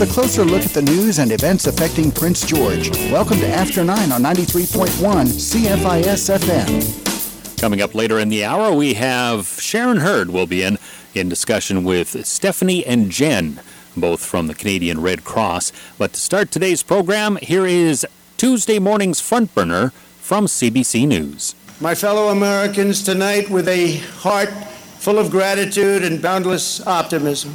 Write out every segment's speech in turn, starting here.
with a closer look at the news and events affecting Prince George. Welcome to After 9 on 93.1 CFIS FM. Coming up later in the hour, we have Sharon Hurd will be in in discussion with Stephanie and Jen, both from the Canadian Red Cross. But to start today's program, here is Tuesday morning's front burner from CBC News. My fellow Americans, tonight with a heart full of gratitude and boundless optimism,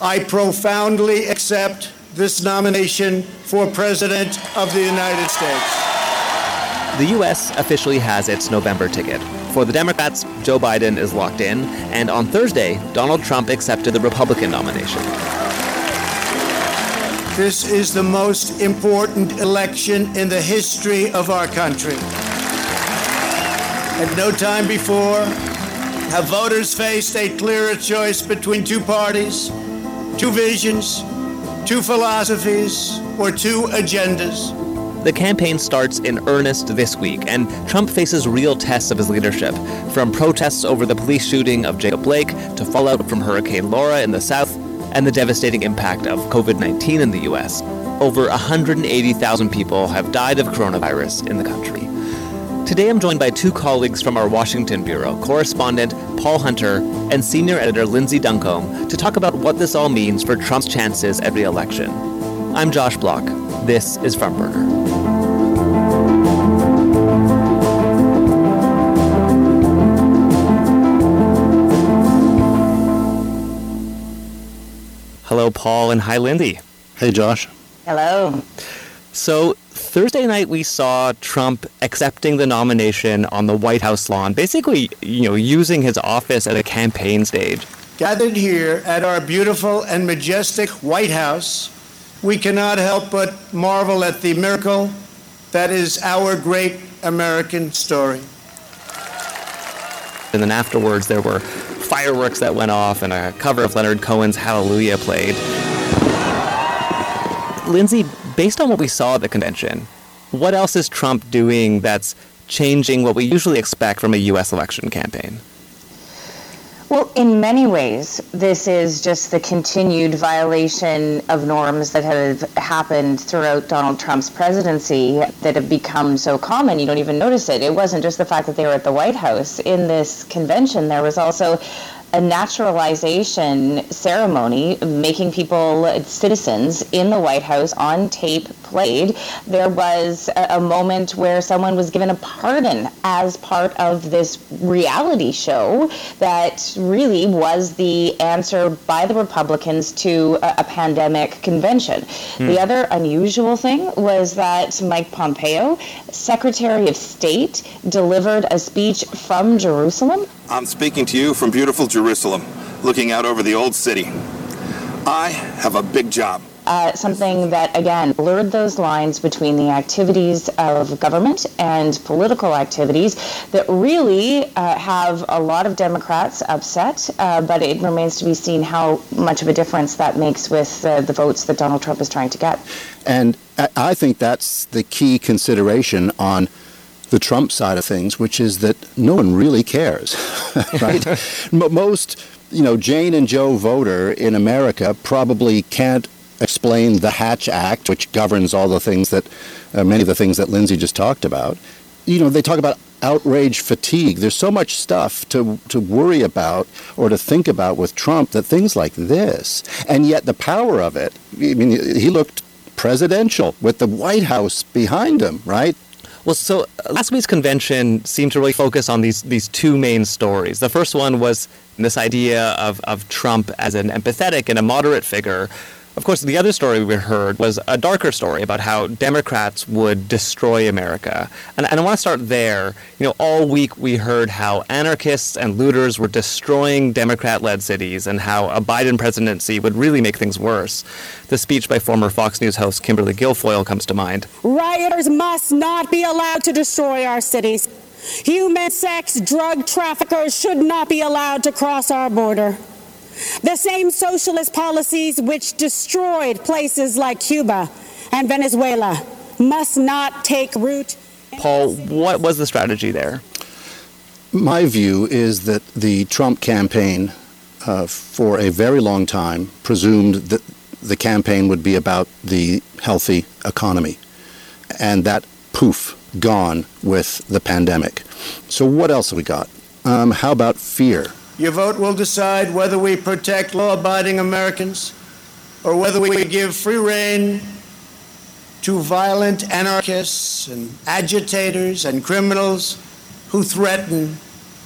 I profoundly accept this nomination for President of the United States. The U.S. officially has its November ticket. For the Democrats, Joe Biden is locked in, and on Thursday, Donald Trump accepted the Republican nomination. This is the most important election in the history of our country. At no time before have voters faced a clearer choice between two parties two visions, two philosophies, or two agendas. The campaign starts in earnest this week, and Trump faces real tests of his leadership, from protests over the police shooting of Jacob Blake to fallout from Hurricane Laura in the South and the devastating impact of COVID 19 in the U.S. Over 180,000 people have died of coronavirus in the country. Today I'm joined by two colleagues from our Washington Bureau, correspondent Paul Hunter and senior editor Lindsay Duncombe, to talk about what this all means for Trump's chances at re-election. I'm Josh Bloch. This is Front Burner. Hello, Paul, and hi, Lindsay. Hey, Josh. Hello. So, Thursday night we saw Trump accepting the nomination on the White House lawn, basically, you know, using his office as a campaign stage. Gathered here at our beautiful and majestic White House, we cannot help but marvel at the miracle that is our great American story. And then afterwards, there were fireworks that went off and a cover of Leonard Cohen's Hallelujah played. Lindsay, based on what we saw at the convention, what else is Trump doing that's changing what we usually expect from a U.S. election campaign? Well, in many ways, this is just the continued violation of norms that have happened throughout Donald Trump's presidency that have become so common you don't even notice it. It wasn't just the fact that they were at the White House. In this convention, there was also a naturalization ceremony, making people citizens in the White House on tape played. There was a, a, moment where someone was given a pardon as part of this reality show that really was the answer by the Republicans to a, a pandemic convention. Hmm. The other unusual thing was that Mike Pompeo, Secretary of State, delivered a speech from Jerusalem I'm speaking to you from beautiful Jerusalem, looking out over the old city. I have a big job. Uh, something that, again, blurred those lines between the activities of government and political activities that really uh, have a lot of Democrats upset, uh, but it remains to be seen how much of a difference that makes with uh, the votes that Donald Trump is trying to get. And I think that's the key consideration on the Trump side of things, which is that no one really cares, right? Most, you know, Jane and Joe voter in America probably can't explain the Hatch Act, which governs all the things that, uh, many of the things that Lindsay just talked about. You know, they talk about outrage fatigue. There's so much stuff to, to worry about or to think about with Trump that things like this, and yet the power of it, I mean, he looked presidential with the White House behind him, right? Well, so uh, last week's convention seemed to really focus on these these two main stories. The first one was this idea of, of Trump as an empathetic and a moderate figure of course, the other story we heard was a darker story about how Democrats would destroy America. And, and I want to start there. You know, all week we heard how anarchists and looters were destroying Democrat led cities and how a Biden presidency would really make things worse. The speech by former Fox News host Kimberly Guilfoyle comes to mind. Rioters must not be allowed to destroy our cities. Human sex drug traffickers should not be allowed to cross our border. The same socialist policies which destroyed places like Cuba and Venezuela must not take root. Paul, what was the strategy there? My view is that the Trump campaign, uh, for a very long time, presumed that the campaign would be about the healthy economy. And that poof, gone with the pandemic. So, what else have we got? Um, how about fear? Your vote will decide whether we protect law abiding Americans or whether we give free rein to violent anarchists and agitators and criminals who threaten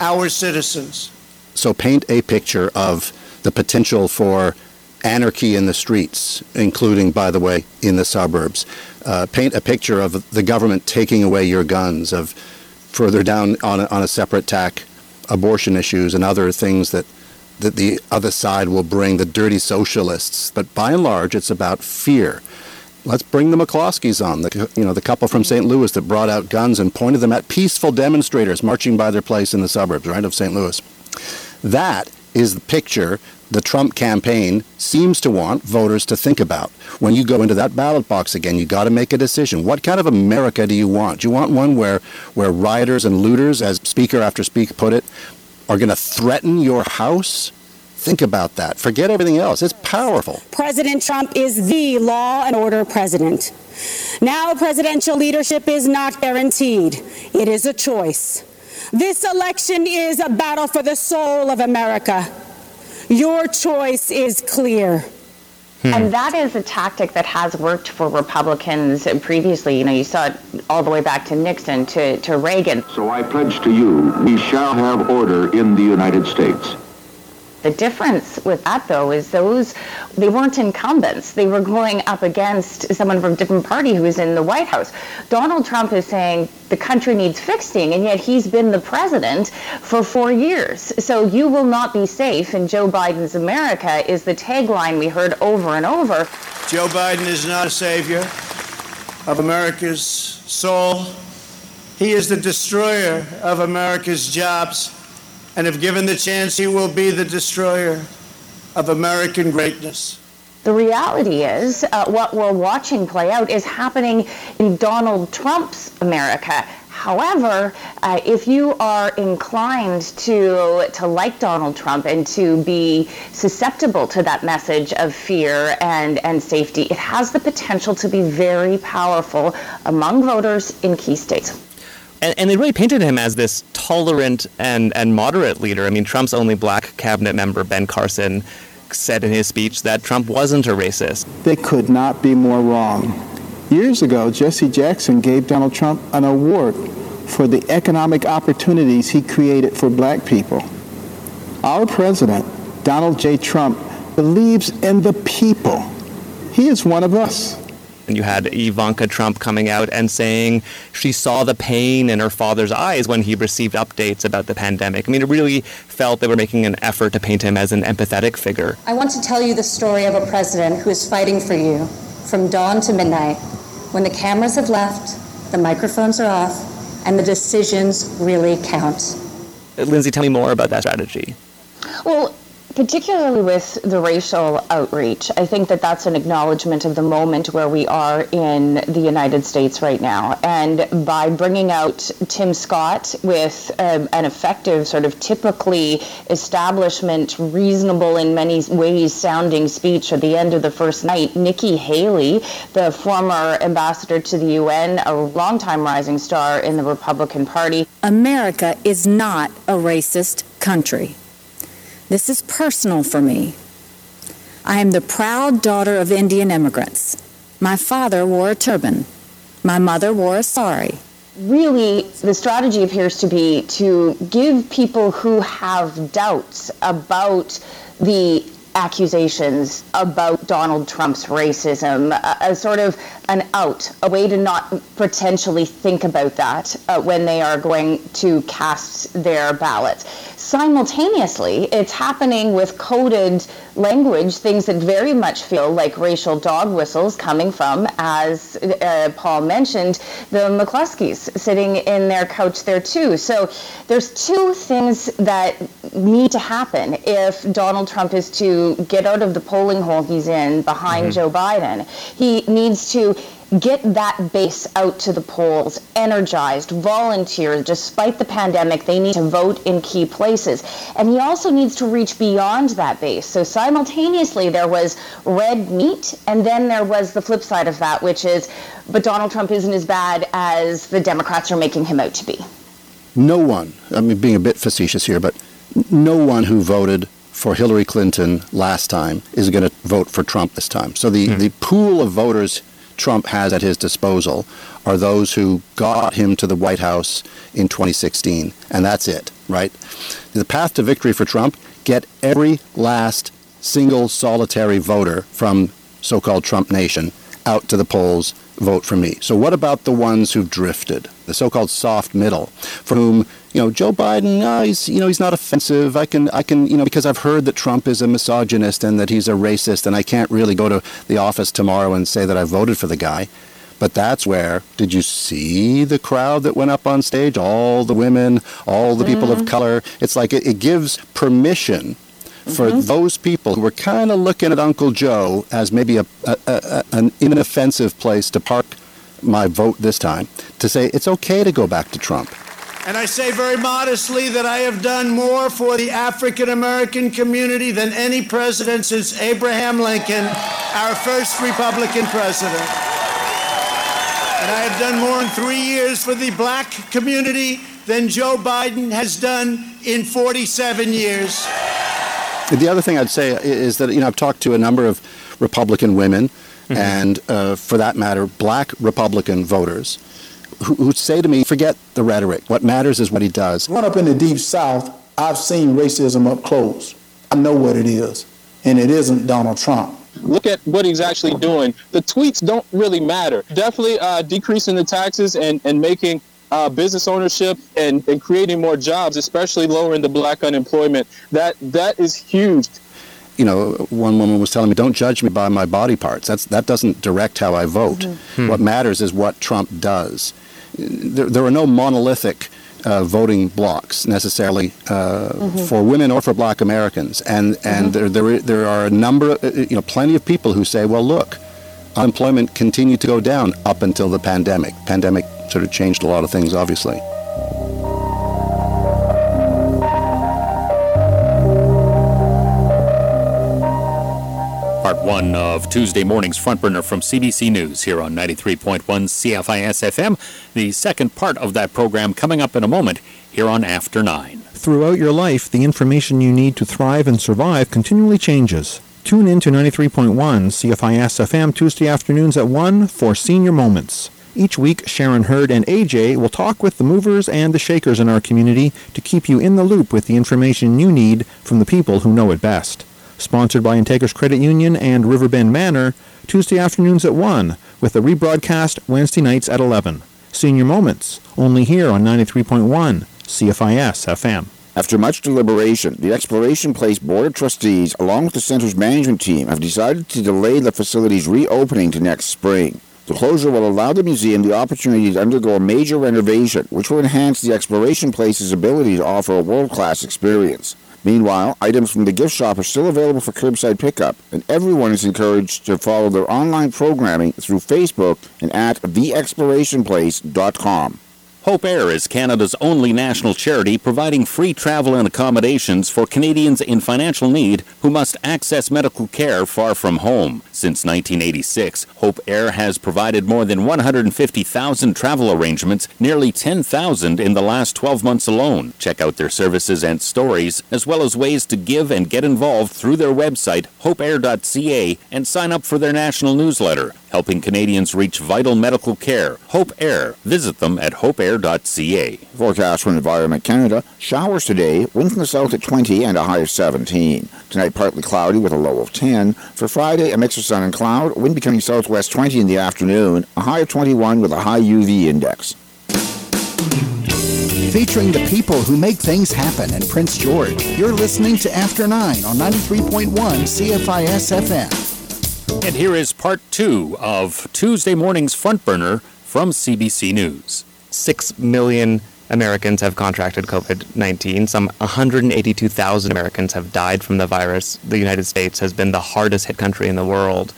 our citizens. So, paint a picture of the potential for anarchy in the streets, including, by the way, in the suburbs. Uh, paint a picture of the government taking away your guns, of further down on a, on a separate tack, abortion issues and other things that, that the other side will bring, the dirty socialists. But by and large, it's about fear. Let's bring the McCloskeys on, the, you know, the couple from St. Louis that brought out guns and pointed them at peaceful demonstrators marching by their place in the suburbs, right, of St. Louis. That is the picture the Trump campaign seems to want voters to think about. When you go into that ballot box again, you got to make a decision. What kind of America do you want? Do you want one where where rioters and looters, as speaker after speaker put it, are going to threaten your house? Think about that. Forget everything else. It's powerful. President Trump is the law and order president. Now, presidential leadership is not guaranteed, it is a choice. This election is a battle for the soul of America. Your choice is clear. Hmm. And that is a tactic that has worked for Republicans previously. You know, you saw it all the way back to Nixon to, to Reagan. So I pledge to you, we shall have order in the United States. The difference with that, though, is those they weren't incumbents. They were going up against someone from a different party who was in the White House. Donald Trump is saying the country needs fixing, and yet he's been the president for four years. So you will not be safe in Joe Biden's America is the tagline we heard over and over. Joe Biden is not a savior of America's soul. He is the destroyer of America's jobs and if given the chance, he will be the destroyer of American greatness. The reality is, uh, what we're watching play out is happening in Donald Trump's America. However, uh, if you are inclined to to like Donald Trump and to be susceptible to that message of fear and and safety, it has the potential to be very powerful among voters in key states and, and they really painted him as this tolerant and, and moderate leader. I mean, Trump's only black cabinet member, Ben Carson, said in his speech that Trump wasn't a racist. They could not be more wrong. Years ago, Jesse Jackson gave Donald Trump an award for the economic opportunities he created for black people. Our president, Donald J. Trump, believes in the people. He is one of us. And you had Ivanka Trump coming out and saying she saw the pain in her father's eyes when he received updates about the pandemic. I mean, it really felt they were making an effort to paint him as an empathetic figure. I want to tell you the story of a president who is fighting for you from dawn to midnight. When the cameras have left, the microphones are off, and the decisions really count. Lindsay, tell me more about that strategy. Well, particularly with the racial outreach, I think that that's an acknowledgement of the moment where we are in the United States right now. And by bringing out Tim Scott with um, an effective, sort of typically establishment, reasonable in many ways sounding speech at the end of the first night, Nikki Haley, the former ambassador to the UN, a longtime rising star in the Republican Party. America is not a racist country. This is personal for me. I am the proud daughter of Indian immigrants. My father wore a turban. My mother wore a sari. Really, the strategy appears to be to give people who have doubts about the accusations about Donald Trump's racism, a, a, sort of an out, a way to not potentially think about that uh, when they are going to cast their ballots. Simultaneously, it's happening with coded language, things that very much feel like racial dog whistles coming from, as uh, Paul mentioned, the McCloskeys sitting in their couch there too. So there's two things that need to happen if Donald Trump is to get out of the polling hole he's in behind mm-hmm. Joe Biden. He needs to get that base out to the polls, energized, volunteer. Despite the pandemic, they need to vote in key places. And he also needs to reach beyond that base. So simultaneously, there was red meat, and then there was the flip side of that, which is, but Donald Trump isn't as bad as the Democrats are making him out to be. No one, I mean, being a bit facetious here, but no one who voted for Hillary Clinton last time is going to vote for Trump this time. So the, hmm. the pool of voters Trump has at his disposal are those who got him to the White House in 2016, and that's it, right? The path to victory for Trump get every last single solitary voter from so called Trump Nation out to the polls vote for me. So what about the ones who've drifted, the so-called soft middle, for whom you know Joe Biden, uh, he's you know he's not offensive. I can I can you know because I've heard that Trump is a misogynist and that he's a racist, and I can't really go to the office tomorrow and say that I voted for the guy. But that's where did you see the crowd that went up on stage? All the women, all the people mm-hmm. of color. It's like it, it gives permission for mm-hmm. those people who were kind of looking at Uncle Joe as maybe a, a, a, an inoffensive place to park my vote this time, to say it's okay to go back to Trump. And I say very modestly that I have done more for the African American community than any president since Abraham Lincoln, our first Republican president. And I have done more in three years for the black community than Joe Biden has done in 47 years. The other thing I'd say is that you know I've talked to a number of Republican women, mm-hmm. and uh, for that matter, black Republican voters, who, who say to me, "Forget the rhetoric. What matters is what he does." Growing up in the deep South, I've seen racism up close. I know what it is, and it isn't Donald Trump. Look at what he's actually doing. The tweets don't really matter. Definitely uh, decreasing the taxes and, and making uh, business ownership and, and creating more jobs, especially lowering the black unemployment. That that is huge. You know, one woman was telling me, "Don't judge me by my body parts. That's that doesn't direct how I vote. Mm-hmm. What matters is what Trump does." There, there are no monolithic uh, voting blocs necessarily uh, mm-hmm. for women or for Black Americans, and and mm-hmm. there, there there are a number, of, uh, you know, plenty of people who say, "Well, look." Unemployment continued to go down up until the pandemic. Pandemic sort of changed a lot of things, obviously. Part one of Tuesday morning's front burner from CBC News here on 93.1 CFIS FM. The second part of that program coming up in a moment here on After 9. Throughout your life, the information you need to thrive and survive continually changes. Tune in to 93.1 CFIS FM Tuesday afternoons at 1 for Senior Moments. Each week, Sharon Hurd and AJ will talk with the movers and the shakers in our community to keep you in the loop with the information you need from the people who know it best. Sponsored by Integris Credit Union and Riverbend Manor, Tuesday afternoons at 1, with a rebroadcast Wednesday nights at 11. Senior Moments, only here on 93.1 CFIS FM. After much deliberation, the Exploration Place Board of Trustees, along with the center's management team, have decided to delay the facility's reopening to next spring. The closure will allow the museum the opportunity to undergo a major renovation, which will enhance the Exploration Place's ability to offer a world-class experience. Meanwhile, items from the gift shop are still available for curbside pickup, and everyone is encouraged to follow their online programming through Facebook and at theexplorationplace.com. Hope Air is Canada's only national charity providing free travel and accommodations for Canadians in financial need who must access medical care far from home. Since 1986, Hope Air has provided more than 150,000 travel arrangements, nearly 10,000 in the last 12 months alone. Check out their services and stories, as well as ways to give and get involved through their website, hopeair.ca, and sign up for their national newsletter helping Canadians reach vital medical care. Hope Air. Visit them at hopeair.ca. Forecast from Environment Canada. Showers today, wind from the south at 20 and a high of 17. Tonight, partly cloudy with a low of 10. For Friday, a mix of sun and cloud, wind becoming southwest 20 in the afternoon, a high of 21 with a high UV index. Featuring the people who make things happen in Prince George. You're listening to After 9 on 93.1 CFIS FM. And here is part two of Tuesday morning's front burner from CBC News. Six million Americans have contracted COVID 19. Some 182,000 Americans have died from the virus. The United States has been the hardest hit country in the world.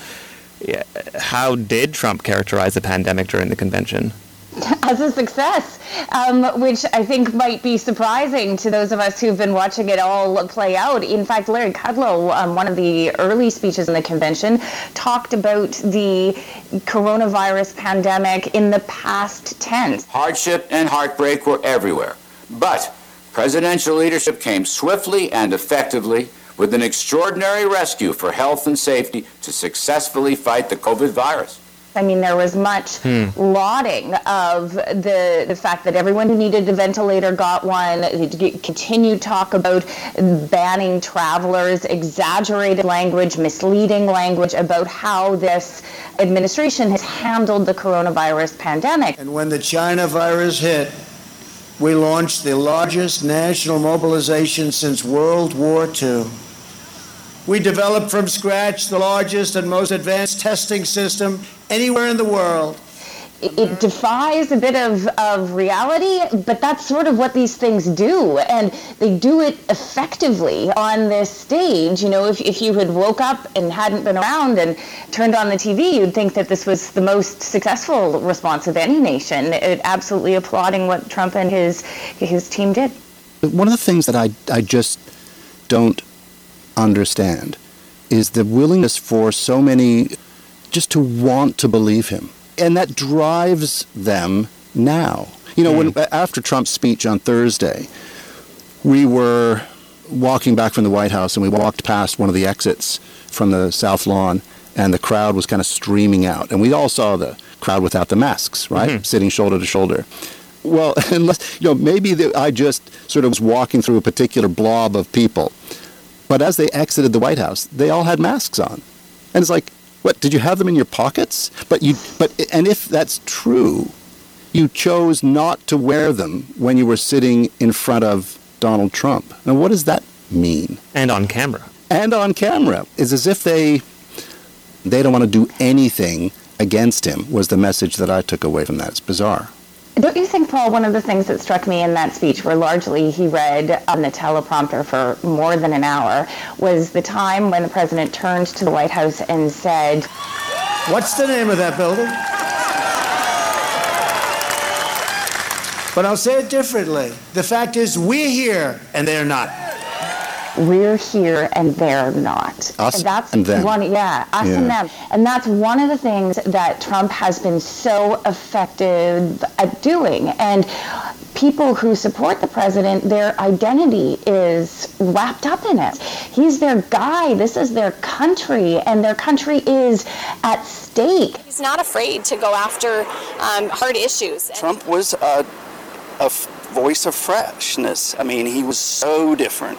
how did Trump characterize the pandemic during the convention? as a success, um, which I think might be surprising to those of us who've been watching it all play out. In fact, Larry Kudlow, um, one of the early speeches in the convention, talked about the coronavirus pandemic in the past tense. Hardship and heartbreak were everywhere, but presidential leadership came swiftly and effectively with an extraordinary rescue for health and safety to successfully fight the COVID virus. I mean, there was much hmm. lauding of the the fact that everyone who needed a ventilator got one. Continued talk about banning travelers, exaggerated language, misleading language about how this administration has handled the coronavirus pandemic. And when the China virus hit, we launched the largest national mobilization since World War II. We developed from scratch the largest and most advanced testing system anywhere in the world. It defies a bit of, of reality, but that's sort of what these things do. And they do it effectively on this stage. You know, if, if you had woke up and hadn't been around and turned on the TV, you'd think that this was the most successful response of any nation. It, absolutely applauding what Trump and his, his team did. One of the things that I, I just don't understand is the willingness for so many just to want to believe him. And that drives them now. You know, mm. when after Trump's speech on Thursday, we were walking back from the White House and we walked past one of the exits from the South Lawn and the crowd was kind of streaming out. And we all saw the crowd without the masks, right? Mm-hmm. Sitting shoulder to shoulder. Well, unless, you know, maybe the, I just sort of was walking through a particular blob of people but as they exited the White House, they all had masks on. And it's like, what, did you have them in your pockets? But you but and if that's true, you chose not to wear them when you were sitting in front of Donald Trump. Now what does that mean? And on camera. And on camera. It's as if they they don't want to do anything against him was the message that I took away from that. It's bizarre. Don't you think, Paul, one of the things that struck me in that speech, where largely he read on the teleprompter for more than an hour, was the time when the president turned to the White House and said, What's the name of that building? But I'll say it differently. The fact is, we're here and they're not we're here and they're not. Us and that's and them. One, yeah, us yeah. and them. And that's one of the things that Trump has been so effective at doing. And people who support the president, their identity is wrapped up in it. He's their guy. This is their country, and their country is at stake. He's not afraid to go after um, hard issues. Trump was a, a voice of freshness. I mean, he was so different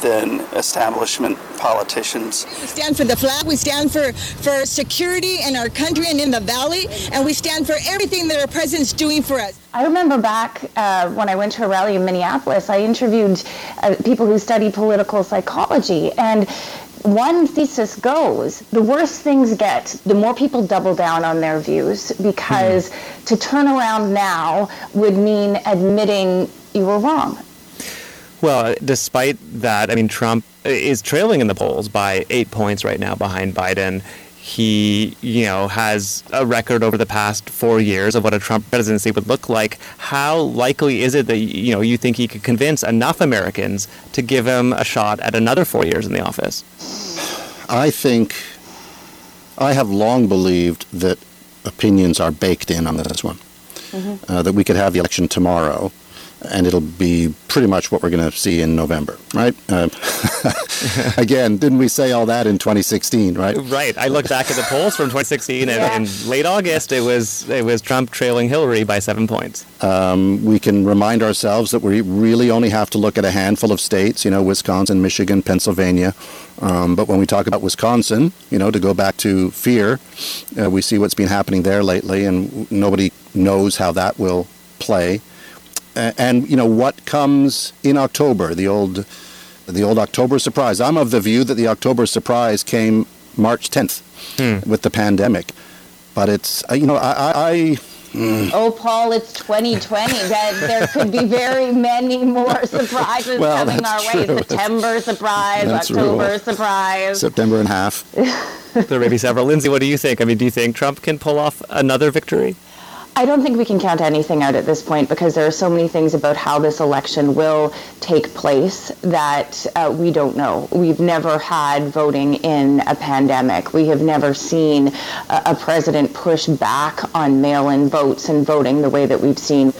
than establishment politicians. We stand for the flag, we stand for, for security in our country and in the valley, and we stand for everything that our president's doing for us. I remember back uh, when I went to a rally in Minneapolis, I interviewed uh, people who study political psychology, and one thesis goes the worse things get, the more people double down on their views because mm-hmm. to turn around now would mean admitting you were wrong. Well, despite that, I mean, Trump is trailing in the polls by eight points right now behind Biden he, you know, has a record over the past four years of what a Trump presidency would look like. How likely is it that you know you think he could convince enough Americans to give him a shot at another four years in the office? I think I have long believed that opinions are baked in on this one. Mm-hmm. Uh, that we could have the election tomorrow and it'll be pretty much what we're going to see in November, right? Uh, again, didn't we say all that in 2016, right? Right. I look back at the polls from 2016, and in late August, it was it was Trump trailing Hillary by seven points. Um, we can remind ourselves that we really only have to look at a handful of states, you know, Wisconsin, Michigan, Pennsylvania. Um, but when we talk about Wisconsin, you know, to go back to fear, uh, we see what's been happening there lately, and nobody knows how that will play and you know what comes in October, the old the old October surprise. I'm of the view that the October surprise came March 10th hmm. with the pandemic, but it's uh, you know I, I Oh, Paul, it's 2020. That there could be very many more surprises Well, coming that's our way. true. September surprise, That's October true. surprise. September and a half. there may be several. Lindsay, what do you think? I mean, do you think Trump can pull off another victory? I don't think we can count anything out at this point because there are so many things about how this election will take place that uh, we don't know. We've never had voting in a pandemic. We have never seen a, a president push back on mail in votes and voting the way that we've seen.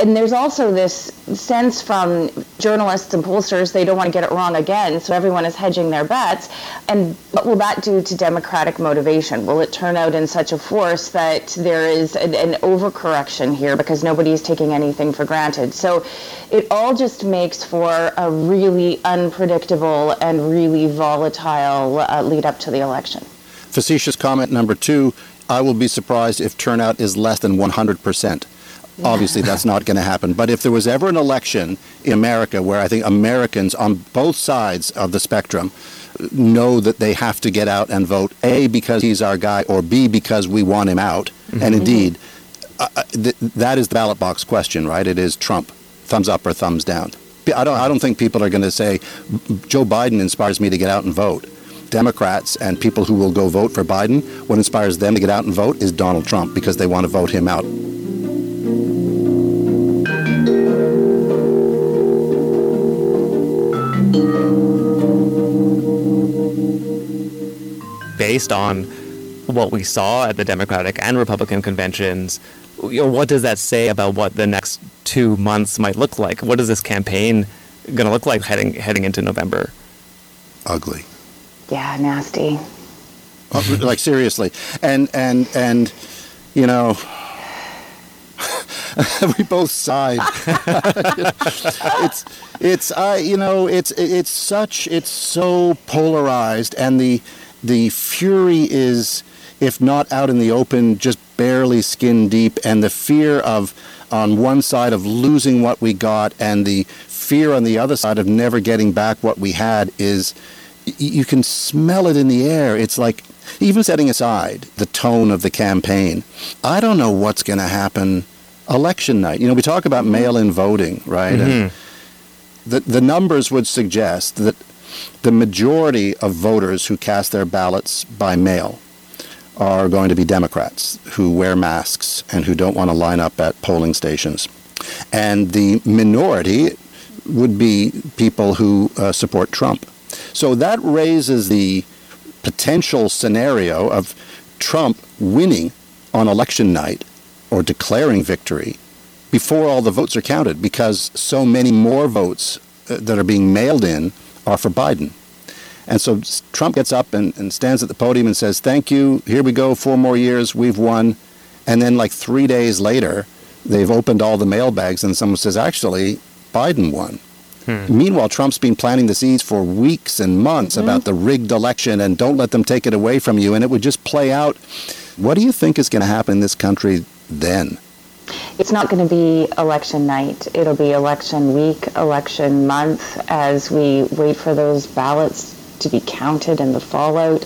And there's also this sense from journalists and pollsters they don't want to get it wrong again, so everyone is hedging their bets. And what will that do to Democratic motivation? Will it turn out in such a force that there is an, an overcorrection here because nobody is taking anything for granted? So it all just makes for a really unpredictable and really volatile uh, lead up to the election. Facetious comment number two I will be surprised if turnout is less than 100%. Obviously, that's not going to happen. But if there was ever an election in America where I think Americans on both sides of the spectrum know that they have to get out and vote, A, because he's our guy, or B, because we want him out, and indeed, uh, uh, th- that is the ballot box question, right? It is Trump, thumbs up or thumbs down. I don't, I don't think people are going to say, Joe Biden inspires me to get out and vote. Democrats and people who will go vote for Biden, what inspires them to get out and vote is Donald Trump because they want to vote him out. Based on what we saw at the Democratic and Republican conventions, you know, what does that say about what the next two months might look like? What is this campaign going to look like heading heading into November? Ugly. Yeah, nasty. Like seriously, and and and you know, we both sighed. it's it's I you know it's it's such it's so polarized, and the the fury is if not out in the open, just barely skin deep, and the fear of on one side of losing what we got, and the fear on the other side of never getting back what we had is you can smell it in the air. It's like, even setting aside the tone of the campaign, I don't know what's going to happen election night. You know, we talk about mail in voting, right? And mm-hmm. the, the numbers would suggest that the majority of voters who cast their ballots by mail are going to be Democrats who wear masks and who don't want to line up at polling stations. And the minority would be people who uh, support Trump. So that raises the potential scenario of Trump winning on election night or declaring victory before all the votes are counted because so many more votes uh, that are being mailed in are for Biden. And so Trump gets up and, and stands at the podium and says, Thank you, here we go, four more years, we've won. And then, like three days later, they've opened all the mailbags and someone says, Actually, Biden won. Hmm. Meanwhile, Trump's been planting the seeds for weeks and months hmm. about the rigged election and don't let them take it away from you. And it would just play out. What do you think is going to happen in this country then? It's not going to be election night. It'll be election week, election month as we wait for those ballots to be counted and the fallout.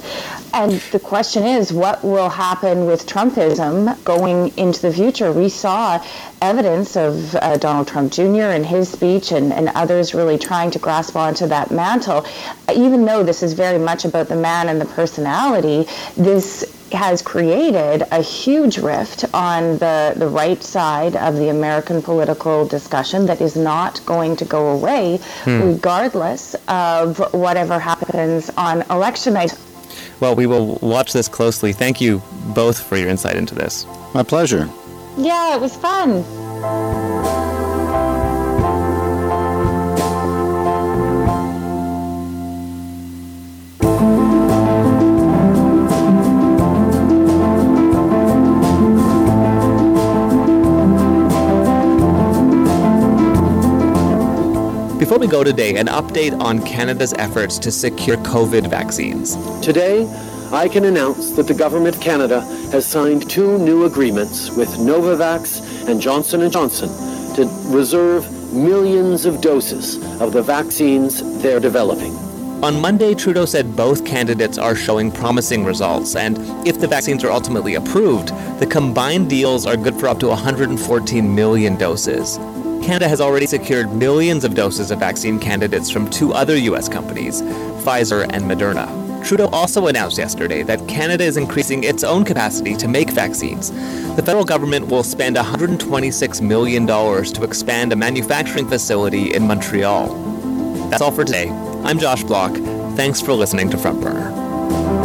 And the question is, what will happen with Trumpism going into the future? We saw evidence of uh, Donald Trump Jr. and his speech and, and others really trying to grasp onto that mantle. Even though this is very much about the man and the personality, this has created a huge rift on the, the right side of the American political discussion that is not going to go away Hmm. regardless of whatever happens on election night. Well, we will watch this closely. Thank you both for your insight into this. My pleasure. Yeah, it was fun. Before we go today, an update on Canada's efforts to secure COVID vaccines. Today, I can announce that the Government of Canada has signed two new agreements with Novavax and Johnson & Johnson to reserve millions of doses of the vaccines they're developing. On Monday, Trudeau said both candidates are showing promising results, and if the vaccines are ultimately approved, the The combined deals are good for up to 114 million doses. Canada has already secured millions of doses of vaccine candidates from two other U.S. companies, Pfizer and Moderna. Trudeau also announced yesterday that Canada is increasing its own capacity to make vaccines. The federal government will spend $126 million to expand a manufacturing facility in Montreal. That's all for today. I'm Josh Bloch. Thanks for listening to Front Burner.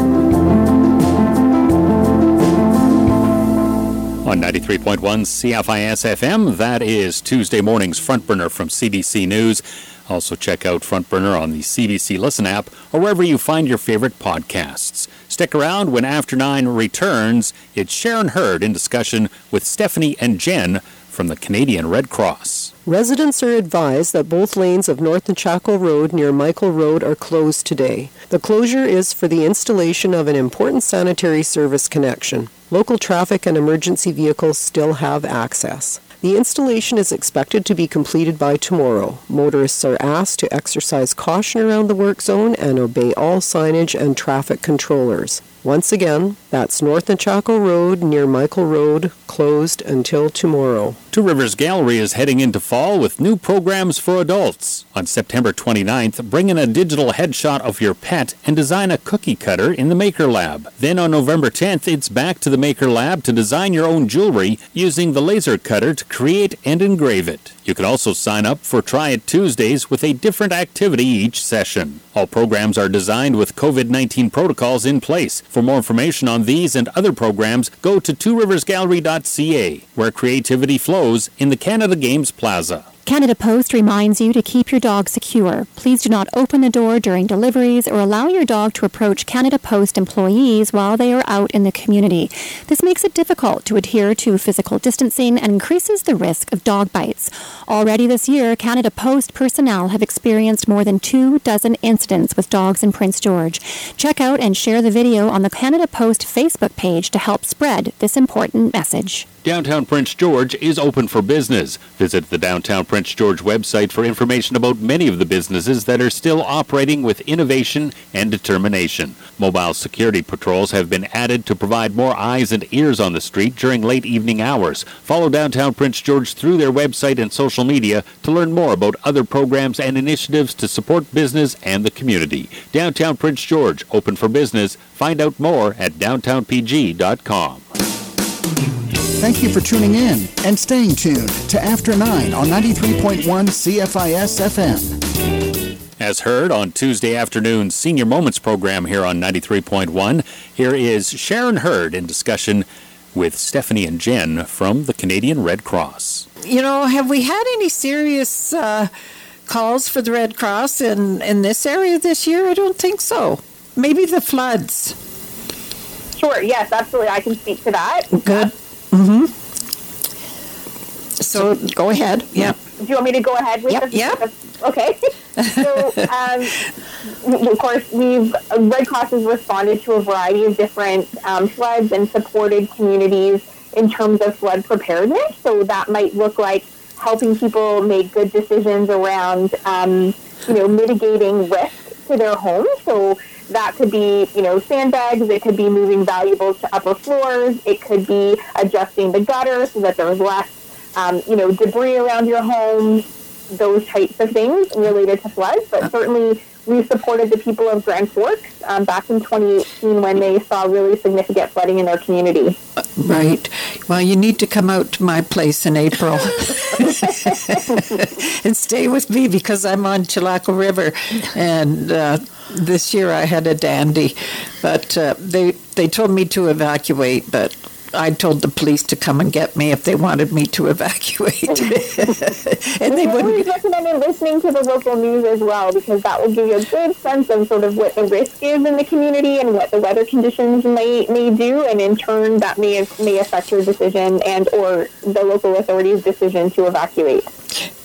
On 93.1 CFIS FM, that is Tuesday morning's Front Burner from CBC News. Also, check out Front Burner on the CBC Listen app or wherever you find your favorite podcasts. Stick around when After Nine returns. It's Sharon Hurd in discussion with Stephanie and Jen from the Canadian Red Cross. Residents are advised that both lanes of North Nechako Road near Michael Road are closed today. The closure is for the installation of an important sanitary service connection. Local traffic and emergency vehicles still have access. The installation is expected to be completed by tomorrow. Motorists are asked to exercise caution around the work zone and obey all signage and traffic controllers. Once again, that's North Nechako Road near Michael Road, closed until tomorrow. Two Rivers Gallery is heading into fall with new programs for adults. On September 29th, bring in a digital headshot of your pet and design a cookie cutter in the Maker Lab. Then on November 10th, it's back to the Maker Lab to design your own jewelry using the laser cutter to create and engrave it. You can also sign up for Try It Tuesdays with a different activity each session. All programs are designed with COVID 19 protocols in place. For more information on these and other programs, go to tworiversgallery.ca, where creativity flows in the Canada Games Plaza. Canada Post reminds you to keep your dog secure. Please do not open the door during deliveries or allow your dog to approach Canada Post employees while they are out in the community. This makes it difficult to adhere to physical distancing and increases the risk of dog bites. Already this year, Canada Post personnel have experienced more than two dozen incidents with dogs in Prince George. Check out and share the video on the Canada Post Facebook page to help spread this important message. Downtown Prince George is open for business. Visit the Downtown Prince George website for information about many of the businesses that are still operating with innovation and determination. Mobile security patrols have been added to provide more eyes and ears on the street during late evening hours. Follow Downtown Prince George through their website and social media to learn more about other programs and initiatives to support business and the community. Downtown Prince George, open for business. Find out more at downtownpg.com. Thank you for tuning in and staying tuned to After 9 on 93.1 CFIS FM. As heard on Tuesday afternoon's Senior Moments program here on 93.1, here is Sharon Hurd in discussion with Stephanie and Jen from the Canadian Red Cross. You know, have we had any serious uh, calls for the Red Cross in, in this area this year? I don't think so. Maybe the floods. Sure, yes, absolutely. I can speak to that. Good. Mm-hmm. So go ahead. Yeah. Do you want me to go ahead with yep, this? Yep. Okay. so, um, of course, we've Red Cross has responded to a variety of different um, floods and supported communities in terms of flood preparedness. So that might look like helping people make good decisions around, um, you know, mitigating risk to their homes. So that could be, you know, sandbags. It could be moving valuables to upper floors. It could be adjusting the gutter so that there's less, um, you know, debris around your home. Those types of things related to floods. But certainly, we supported the people of Grand Forks um, back in 2018 when they saw really significant flooding in their community. Right. Well, you need to come out to my place in April and stay with me because I'm on Chilako River, and uh, this year I had a dandy, but uh, they they told me to evacuate, but. I told the police to come and get me if they wanted me to evacuate. and they would always recommend listening to the local news as well because that will give you a good sense of sort of what the risk is in the community and what the weather conditions may, may do, and in turn that may may affect your decision and or the local authorities' decision to evacuate.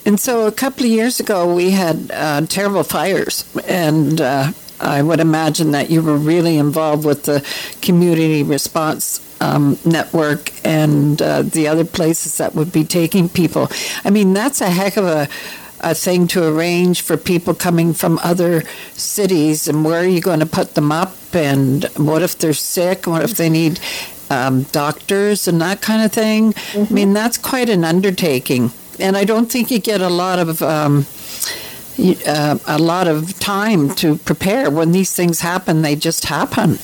And so a couple of years ago, we had uh, terrible fires, and uh, I would imagine that you were really involved with the community response um, network and uh, the other places that would be taking people. I mean, that's a heck of a a thing to arrange for people coming from other cities and where are you going to put them up and what if they're sick what if they need um, doctors and that kind of thing. I mean, that's quite an undertaking, and I don't think you get a lot of. Um, uh, a lot of time to prepare when these things happen they just happen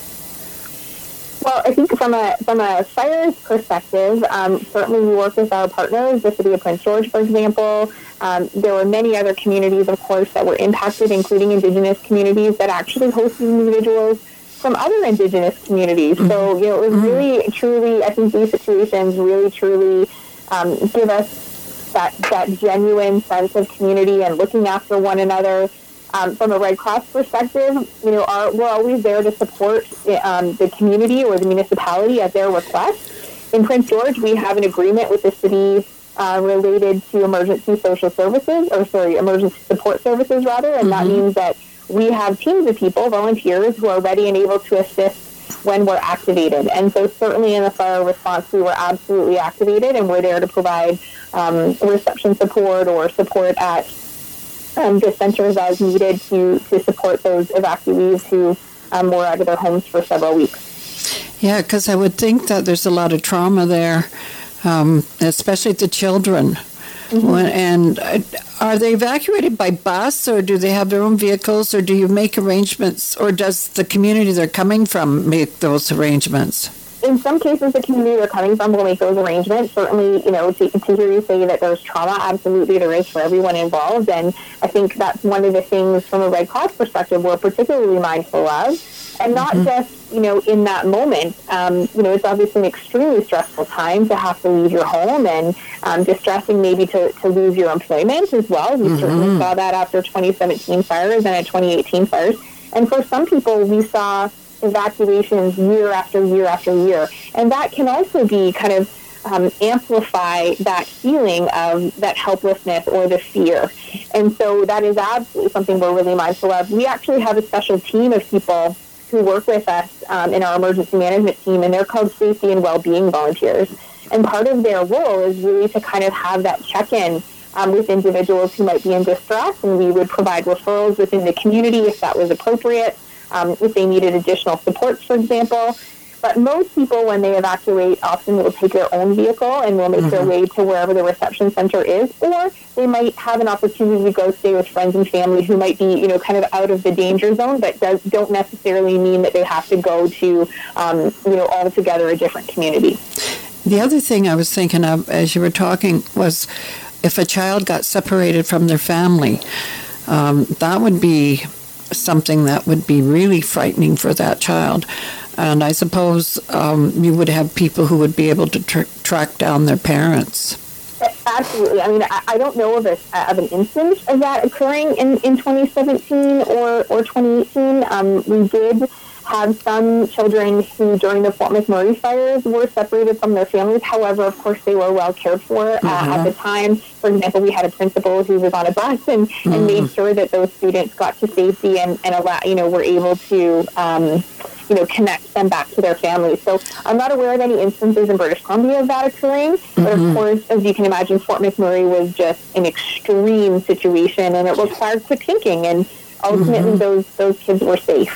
Well, I think from a from a fires perspective, um, certainly we work with our partners, the city of Prince George, for example. Um, there were many other communities, of course, that were impacted, including Indigenous communities that actually hosted individuals from other Indigenous communities. So, you know, it was really, truly, I think these situations really, truly um, give us that that genuine sense of community and looking after one another. Um, from a Red Cross perspective, you know, our, we're always there to support um, the community or the municipality at their request. In Prince George, we have an agreement with the city uh, related to emergency social services, or sorry, emergency support services rather, and that means that we have teams of people, volunteers, who are ready and able to assist when we're activated. And so certainly in the fire response, we were absolutely activated, and we're there to provide um, reception support or support at um, the centers as needed to, to support those evacuees who um, were out of their homes for several weeks. Yeah, because I would think that there's a lot of trauma there, um, especially the children. When, and uh, are they evacuated by bus, or do they have their own vehicles, or do you make arrangements, or does the community they're coming from make those arrangements? In some cases, the community they're coming from will make those arrangements. Certainly, you know, to, to hear you say that there's trauma, absolutely there is for everyone involved. And I think that's one of the things from a Red Cross perspective we're particularly mindful of. And not just, you know, in that moment. Um, you know, it's obviously an extremely stressful time to have to leave your home and um, distressing maybe to, to lose your employment as well. We certainly Mhm. saw that after 2017 fires and at 2018 fires. And for some people, we saw evacuations year after year after year. And that can also be kind of um, amplify that feeling of that helplessness or the fear. And so that is absolutely something we're really mindful of. We actually have a special team of people who work with us um, in our emergency management team, and they're called safety and well-being volunteers. And part of their role is really to kind of have that check-in um, with individuals who might be in distress, and we would provide referrals within the community if that was appropriate, um, if they needed additional supports, for example. But most people, when they evacuate, often will take their own vehicle and will make their Mhm. way to wherever the reception center is, or they might have an opportunity to go stay with friends and family who might be, you know, kind of out of the danger zone, but does, don't necessarily mean that they have to go to, um, you know, altogether a different community. The other thing I was thinking of as you were talking was if a child got separated from their family, um, that would be something that would be really frightening for that child. And I suppose um, you would have people who would be able to tr- track down their parents. Absolutely. I mean, I, I don't know of, a, of an instance of that occurring in, in 2017 or, or 2018. Um, we did have some children who, during the Fort McMurray fires, were separated from their families. However, of course, they were well cared for uh, at Mhm. the time. For example, we had a principal who was on a bus and, and made Mhm. sure that those students got to safety and, and allow, you know, were able to, um, you know, connect them back to their families. So I'm not aware of any instances in British Columbia of that occurring. But of Mhm. course, as you can imagine, Fort McMurray was just an extreme situation, and it required quick thinking. And ultimately, Mhm. those those kids were safe.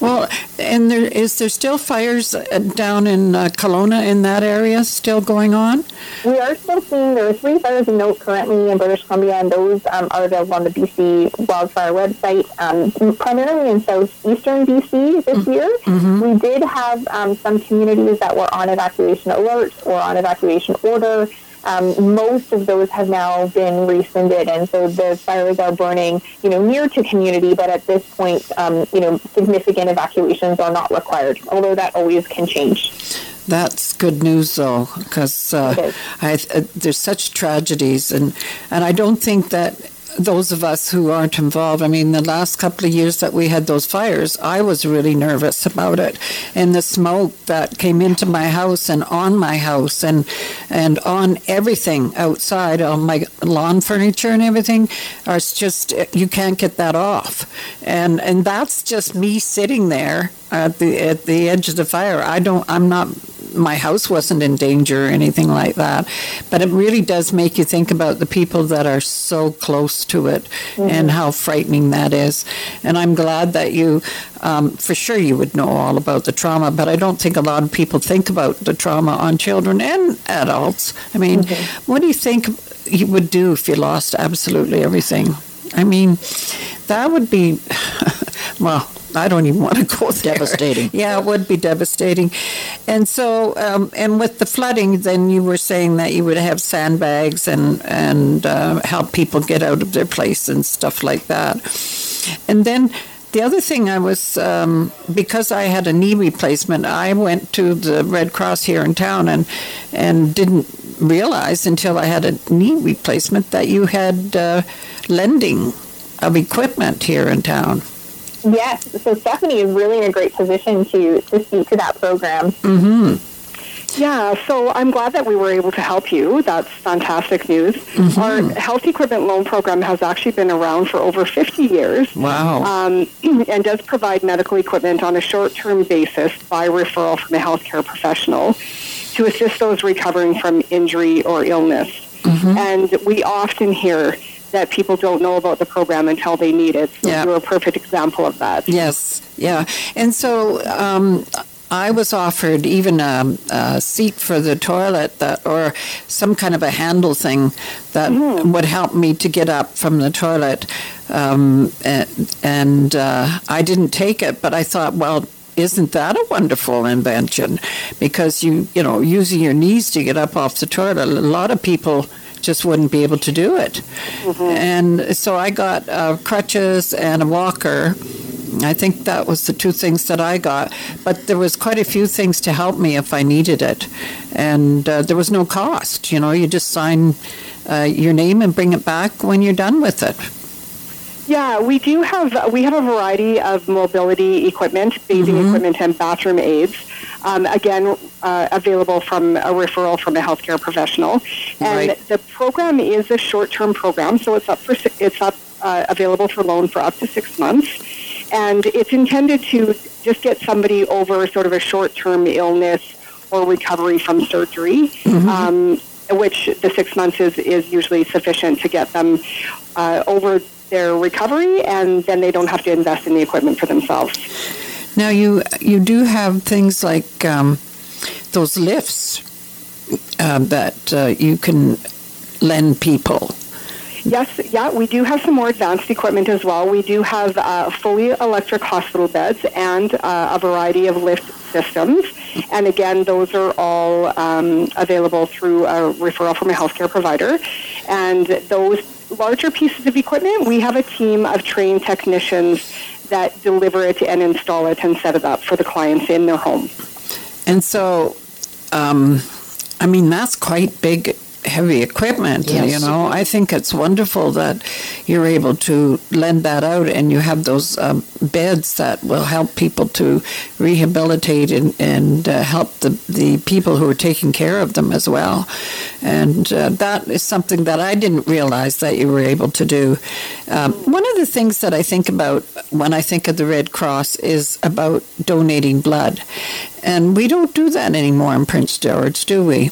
Well, and there is there still fires uh, down in uh, Kelowna in that area still going on? We are still seeing there are three fires of note currently in British Columbia, and those um, are available on the BC wildfire website, um, primarily in southeastern BC this year. We did have um, some communities that were on evacuation alert or on evacuation order. Um, most of those have now been rescinded, and so the fires are burning, you know, near to community. But at this point, um, you know, significant evacuations are not required. Although that always can change. That's good news, though, because uh, uh, there's such tragedies, and and I don't think that those of us who aren't involved. I mean, the last couple of years that we had those fires, I was really nervous about it, and the smoke that came into my house and on my house and and on everything outside, on my lawn furniture and everything, are just you can't get that off, and and that's just me sitting there at the at the edge of the fire. I don't. I'm not my house wasn't in danger or anything like that. But it really does make you think about the people that are so close to it Mhm. and how frightening that is. And I'm glad that you, um, for sure, you would know all about the trauma, but I don't think a lot of people think about the trauma on children and adults. I mean, what do you think you would do if you lost absolutely everything? I mean, that would be, well, I don't even want to go there. Devastating. Yeah, it would be devastating. And so, um, and with the flooding, then you were saying that you would have sandbags and and uh, help people get out of their place and stuff like that. And then the other thing I was, um, because I had a knee replacement, I went to the Red Cross here in town and and didn't realize until I had a knee replacement that you had uh, lending of equipment here in town. Yes, so Stephanie is really in a great position to, to speak to that program. Mm-hmm. Yeah, so I'm glad that we were able to help you. That's fantastic news. Mhm. Our health equipment loan program has actually been around for over 50 years. Wow. Um, and does provide medical equipment on a short-term basis by referral from a healthcare professional to assist those recovering from injury or illness. And we often hear that people don't know about the program until they need it. So Yeah. you're a perfect example of that. Yes, yeah. And so um, I was offered even a, a seat for the toilet that, or some kind of a handle thing that would help me to get up from the toilet. Um, and and uh, I didn't take it, but I thought, well, isn't that a wonderful invention? Because you, you know, using your knees to get up off the toilet, a lot of people just wouldn't be able to do it. And so I got uh, crutches and a walker. I think that was the two things that I got. But there was quite a few things to help me if I needed it. And uh, there was no cost. You know, you just sign uh, your name and bring it back when you're done with it. Yeah, we do have we have a variety of mobility equipment, bathing equipment, and bathroom aids. Um, again, uh, available from a referral from a healthcare professional, and Right. the program is a short-term program, so it's up for it's up uh, available for loan for up to six months, and it's intended to just get somebody over sort of a short-term illness or recovery from surgery. Um, which the six months is, is usually sufficient to get them uh, over their recovery, and then they don't have to invest in the equipment for themselves. Now you you do have things like um, those lifts uh, that uh, you can lend people. Yes, yeah, we do have some more advanced equipment as well. We do have uh, fully electric hospital beds and uh, a variety of lift systems. And again, those are all um, available through a referral from a healthcare provider. And those larger pieces of equipment, we have a team of trained technicians that deliver it and install it and set it up for the clients in their home. And so, um, I mean, that's quite big, heavy equipment. Yes. You know, I think it's wonderful that you're able to lend that out and you have those um, beds that will help people to rehabilitate and, and uh, help the, the people who are taking care of them as well. And uh, that is something that I didn't realize that you were able to do. Um, one of the things that I think about when I think of the Red Cross is about donating blood. And we don't do that anymore in Prince George, do we?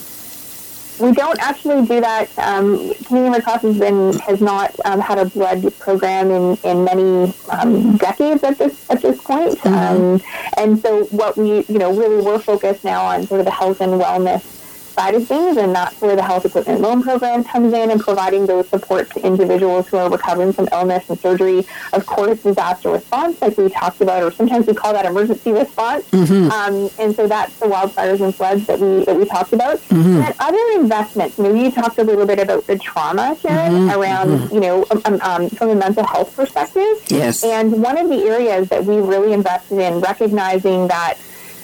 We don't actually do that. Um, Canadian Red Cross has been has not um, had a blood program in, in many um, decades at this at this point. Um, and so what we you know really we're focused now on sort of the health and wellness side of things, and that's where the health equipment loan program comes in and providing those supports to individuals who are recovering from illness and surgery. Of course, disaster response, like we talked about, or sometimes we call that emergency response. Mhm. Um, and so that's the wildfires and floods that we that we talked about. Mhm. And other investments. Maybe you talked a little bit about the trauma, Sharon, Mhm, around mhm. you know um, um, um, from a mental health perspective. Yes. And one of the areas that we really invested in recognizing that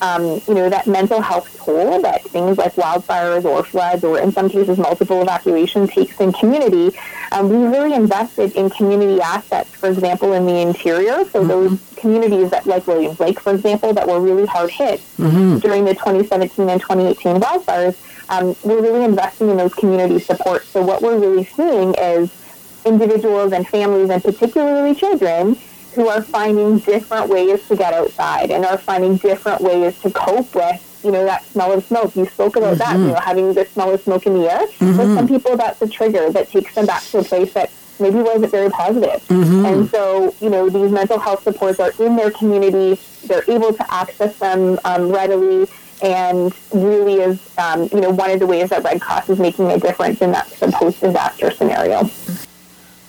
um, you know, that mental health toll that things like wildfires or floods or in some cases multiple evacuations takes in community, um, we really invested in community assets, for example, in the interior. So those communities that, like Williams Lake, for example, that were really hard hit Mhm. during the 2017 and 2018 wildfires, um, we're really investing in those community supports. So what we're really seeing is individuals and families, and particularly children, who are finding different ways to get outside and are finding different ways to cope with you know, that smell of smoke. You spoke about that, you know, having the smell of smoke in the air. For some people, that's a trigger that takes them back to a place that maybe wasn't very positive. Mhm. And so, you know, these mental health supports are in their community. They're able to access them um, readily. And really is, um, you know, one of the ways that Red Cross is making a difference in that post-disaster scenario.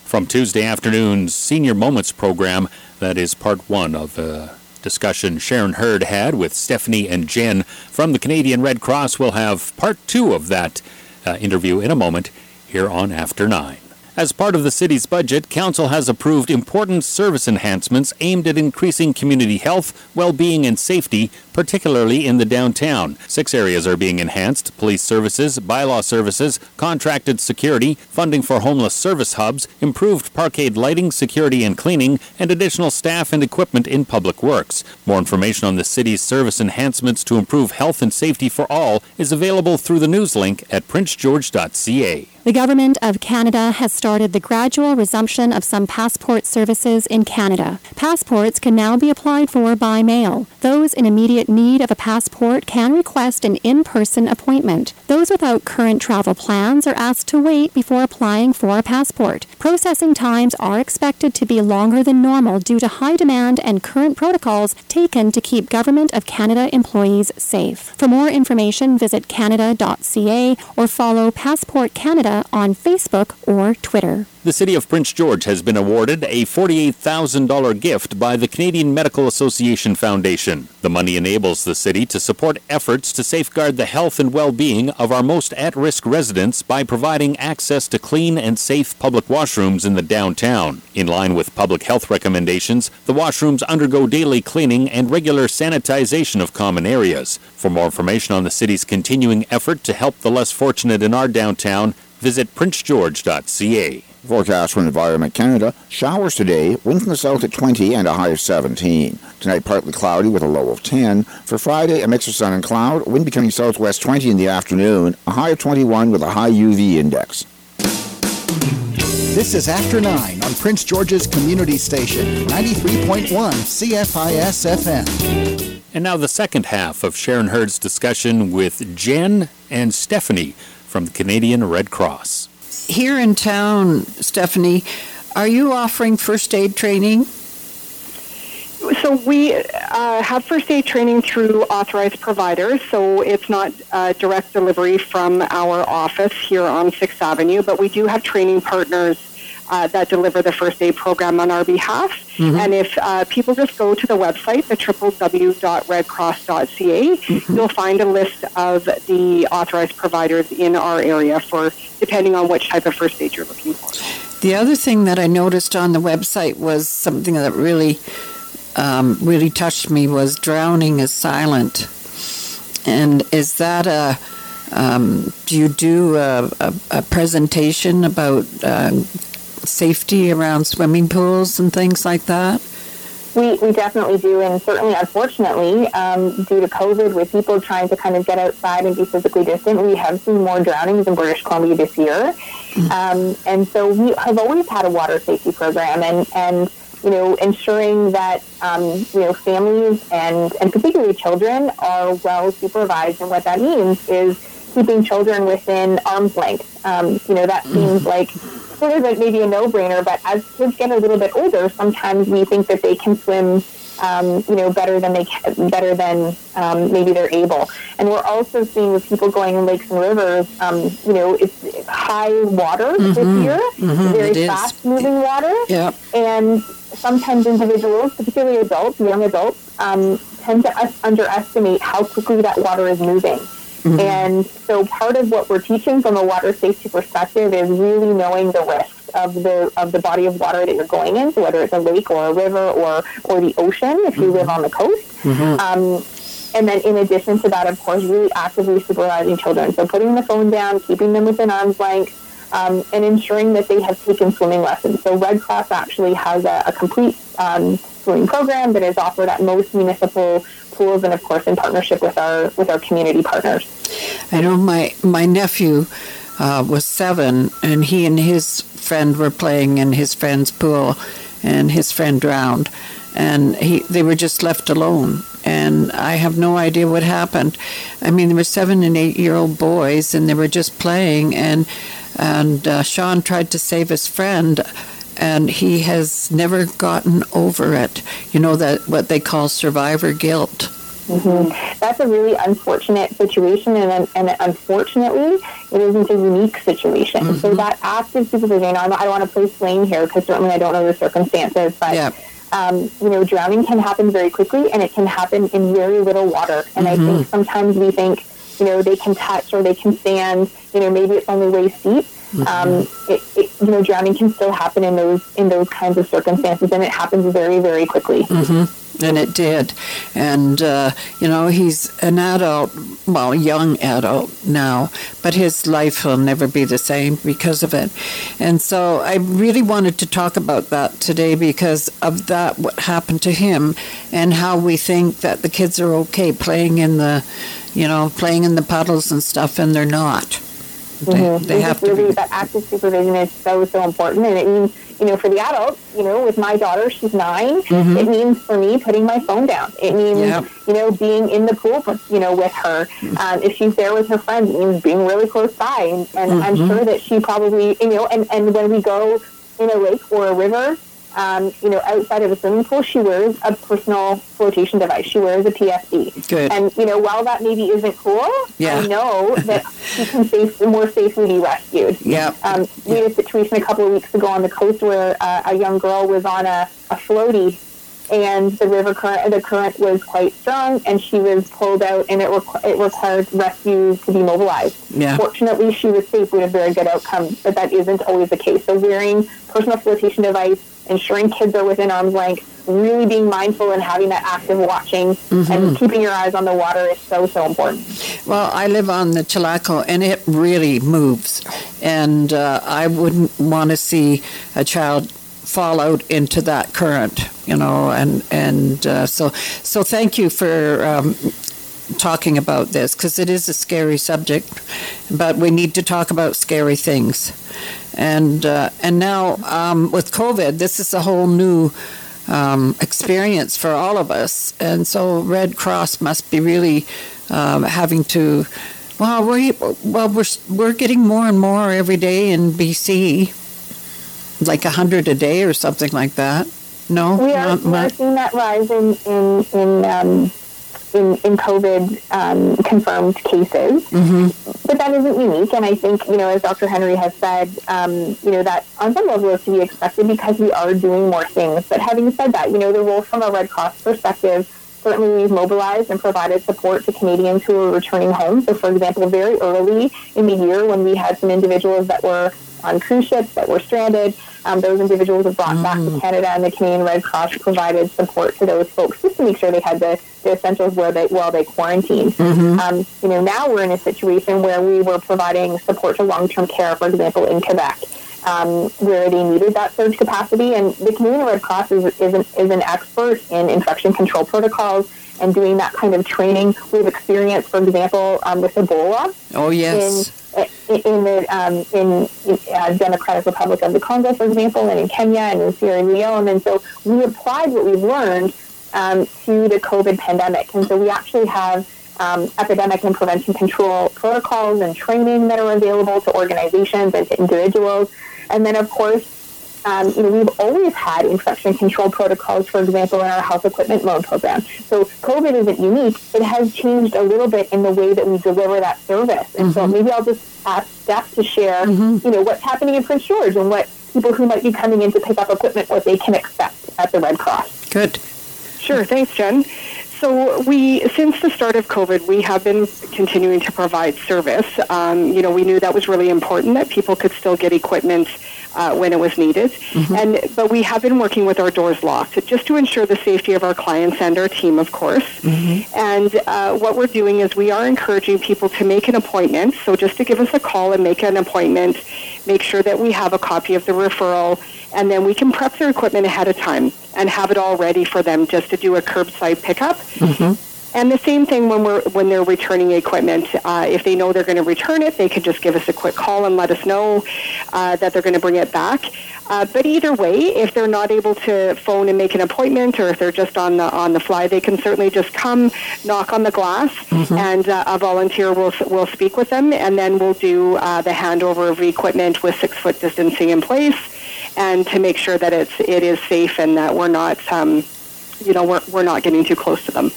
From Tuesday afternoon's Senior Moments program, that is part one of a discussion Sharon Hurd had with Stephanie and Jen from the Canadian Red Cross. We'll have part two of that uh, interview in a moment here on After Nine. As part of the city's budget, Council has approved important service enhancements aimed at increasing community health, well-being, and safety, particularly in the downtown. Six areas are being enhanced police services, bylaw services, contracted security, funding for homeless service hubs, improved parkade lighting, security and cleaning, and additional staff and equipment in public works. More information on the city's service enhancements to improve health and safety for all is available through the news link at princegeorge.ca. The Government of Canada has started the gradual resumption of some passport services in Canada. Passports can now be applied for by mail. Those in immediate need of a passport can request an in person appointment. Those without current travel plans are asked to wait before applying for a passport. Processing times are expected to be longer than normal due to high demand and current protocols taken to keep Government of Canada employees safe. For more information, visit canada.ca or follow Passport Canada on Facebook or Twitter. The City of Prince George has been awarded a $48,000 gift by the Canadian Medical Association Foundation. The money enables the city to support efforts to safeguard the health and well being of our most at risk residents by providing access to clean and safe public washrooms in the downtown. In line with public health recommendations, the washrooms undergo daily cleaning and regular sanitization of common areas. For more information on the city's continuing effort to help the less fortunate in our downtown, visit princegeorge.ca. Forecast from Environment Canada. Showers today, wind from the south at 20 and a high of 17. Tonight, partly cloudy with a low of 10. For Friday, a mix of sun and cloud, wind becoming southwest 20 in the afternoon, a high of 21 with a high UV index. This is After 9 on Prince George's Community Station, 93.1 CFIS FM. And now the second half of Sharon Hurd's discussion with Jen and Stephanie from the Canadian Red Cross. Here in town, Stephanie, are you offering first aid training? So we uh, have first aid training through authorized providers. So it's not uh, direct delivery from our office here on Sixth Avenue, but we do have training partners uh, that deliver the first aid program on our behalf. Mhm. And if uh, people just go to the website, the www.redcross.ca, you'll find a list of the authorized providers in our area for depending on which type of first aid you're looking for. The other thing that I noticed on the website was something that really, um, really touched me was drowning is silent. And is that a, um, do you do a, a, a presentation about um, safety around swimming pools and things like that? We, we definitely do, and certainly, unfortunately, um, due to COVID, with people trying to kind of get outside and be physically distant, we have seen more drownings in British Columbia this year. Um, and so we have always had a water safety program, and, and you know, ensuring that um, you know families and and particularly children are well supervised, and what that means is keeping children within arm's length. Um, you know, that seems like sort of like maybe a no-brainer, but as kids get a little bit older, sometimes we think that they can swim, um, you know, better than they can, better than um, maybe they're able. And we're also seeing with people going in lakes and rivers, um, you know, it's high water this Mhm. year, Mhm, very fast-moving water, Yep. and sometimes individuals, particularly adults, young adults, um, tend to us- underestimate how quickly that water is moving. Mhm. And so part of what we're teaching from a water safety perspective is really knowing the risks of the of the body of water that you're going in, so whether it's a lake or a river or or the ocean if you live on the coast. Um, and then in addition to that, of course, really actively supervising children. So putting the phone down, keeping them within arm's length, um, and ensuring that they have taken swimming lessons. So Red Cross actually has a, a complete um, swimming program that is offered at most municipal and of course in partnership with our with our community partners. I know my my nephew uh, was seven, and he and his friend were playing in his friend's pool, and his friend drowned, and he they were just left alone, and I have no idea what happened. I mean, there were seven and eight year old boys, and they were just playing, and and uh, Sean tried to save his friend. And he has never gotten over it. You know that what they call survivor guilt. hmm That's a really unfortunate situation, and, and unfortunately, it isn't a unique situation. So that active supervision, I don't, want to place blame here because certainly I don't know the circumstances, but um, you know, drowning can happen very quickly, and it can happen in very little water. And I think sometimes we think, you know, they can touch or they can stand. You know, maybe it's only waist deep. Um, it, it, you know, drowning can still happen in those in those kinds of circumstances, and it happens very, very quickly. hmm And it did. And, uh, you know, he's an adult, well, young adult now, but his life will never be the same because of it. And so I really wanted to talk about that today because of that, what happened to him, and how we think that the kids are okay playing in the, you know, playing in the puddles and stuff, and they're not. They, Mhm. they have to really be. that active supervision is so so important, and it means you know for the adults, you know, with my daughter, she's 9 Mhm. It means for me putting my phone down. It means Yep. you know being in the pool, you know, with her. Um, if she's there with her friends, it means being really close by, and, and I'm Mhm. sure that she probably you know, and and when we go in a lake or a river. Um, you know, outside of a swimming pool, she wears a personal flotation device. She wears a PFD. Good. And you know, while that maybe isn't cool, Yeah. I know that she can safe, more safely be rescued. Yeah. Um, we had a situation a couple of weeks ago on the coast where uh, a young girl was on a, a floaty, and the river current the current was quite strong, and she was pulled out, and it, requ- it required rescues to be mobilized. Yeah. Fortunately, she was safe with a very good outcome, but that isn't always the case. So wearing personal flotation device, ensuring kids are within arm's length, really being mindful and having that active watching Mhm. and keeping your eyes on the water is so so important. Well, I live on the Chilako, and it really moves. And uh, I wouldn't want to see a child fall out into that current, you know. And and uh, so so thank you for um, talking about this because it is a scary subject, but we need to talk about scary things. And uh, and now um, with COVID, this is a whole new um, experience for all of us, and so Red Cross must be really um, having to. Well, we well we're we're getting more and more every day in BC, like a hundred a day or something like that. No, We are, Not we are much. seeing that rise in in in um, in, in COVID um, confirmed cases, Mhm. but that isn't unique. And I think you know, as Dr. Henry has said, um, you know that on some level is to be expected because we are doing more things. But having said that, you know, the role from a Red Cross perspective. Certainly, we've mobilized and provided support to Canadians who are returning home. So, for example, very early in the year when we had some individuals that were on cruise ships that were stranded, um, those individuals were brought back to Canada, and the Canadian Red Cross provided support to those folks just to make sure they had the, the essentials where they while they quarantined. Mhm. Um, you know, now we're in a situation where we were providing support to long-term care, for example, in Quebec. Um, where they needed that surge capacity, and the Canadian Red Cross is, is, an, is an expert in infection control protocols and doing that kind of training. We've experienced, for example, um, with Ebola, Oh yes. in in the um, in, uh, Democratic Republic of the Congo, for example, and in Kenya and in Sierra Leone, and so we applied what we've learned um, to the COVID pandemic, and so we actually have. Um, epidemic and prevention control protocols and training that are available to organizations and to individuals. And then, of course, um, you know, we've always had infection control protocols, for example, in our health equipment loan program. So COVID isn't unique. It has changed a little bit in the way that we deliver that service. And so maybe I'll just ask Steph to share, you know, what's happening in Prince George and what people who might be coming in to pick up equipment, what they can expect at the Red Cross. Good. Sure, thanks, Jen. So we, since the start of COVID, we have been continuing to provide service. Um, you know, we knew that was really important that people could still get equipment uh, when it was needed, and but we have been working with our doors locked just to ensure the safety of our clients and our team, of course. And uh, what we're doing is we are encouraging people to make an appointment. So just to give us a call and make an appointment, make sure that we have a copy of the referral, and then we can prep their equipment ahead of time and have it all ready for them just to do a curbside pickup. And the same thing when we're when they're returning equipment. Uh, if they know they're going to return it, they can just give us a quick call and let us know. uh, that they're going to bring it back. Uh, but either way, if they're not able to phone and make an appointment, or if they're just on the on the fly, they can certainly just come, knock on the glass, and uh, a volunteer will will speak with them, and then we'll do uh, the handover of equipment with six foot distancing in place, and to make sure that it's it is safe and that we're not, um, you know, we're we're not getting too close to them.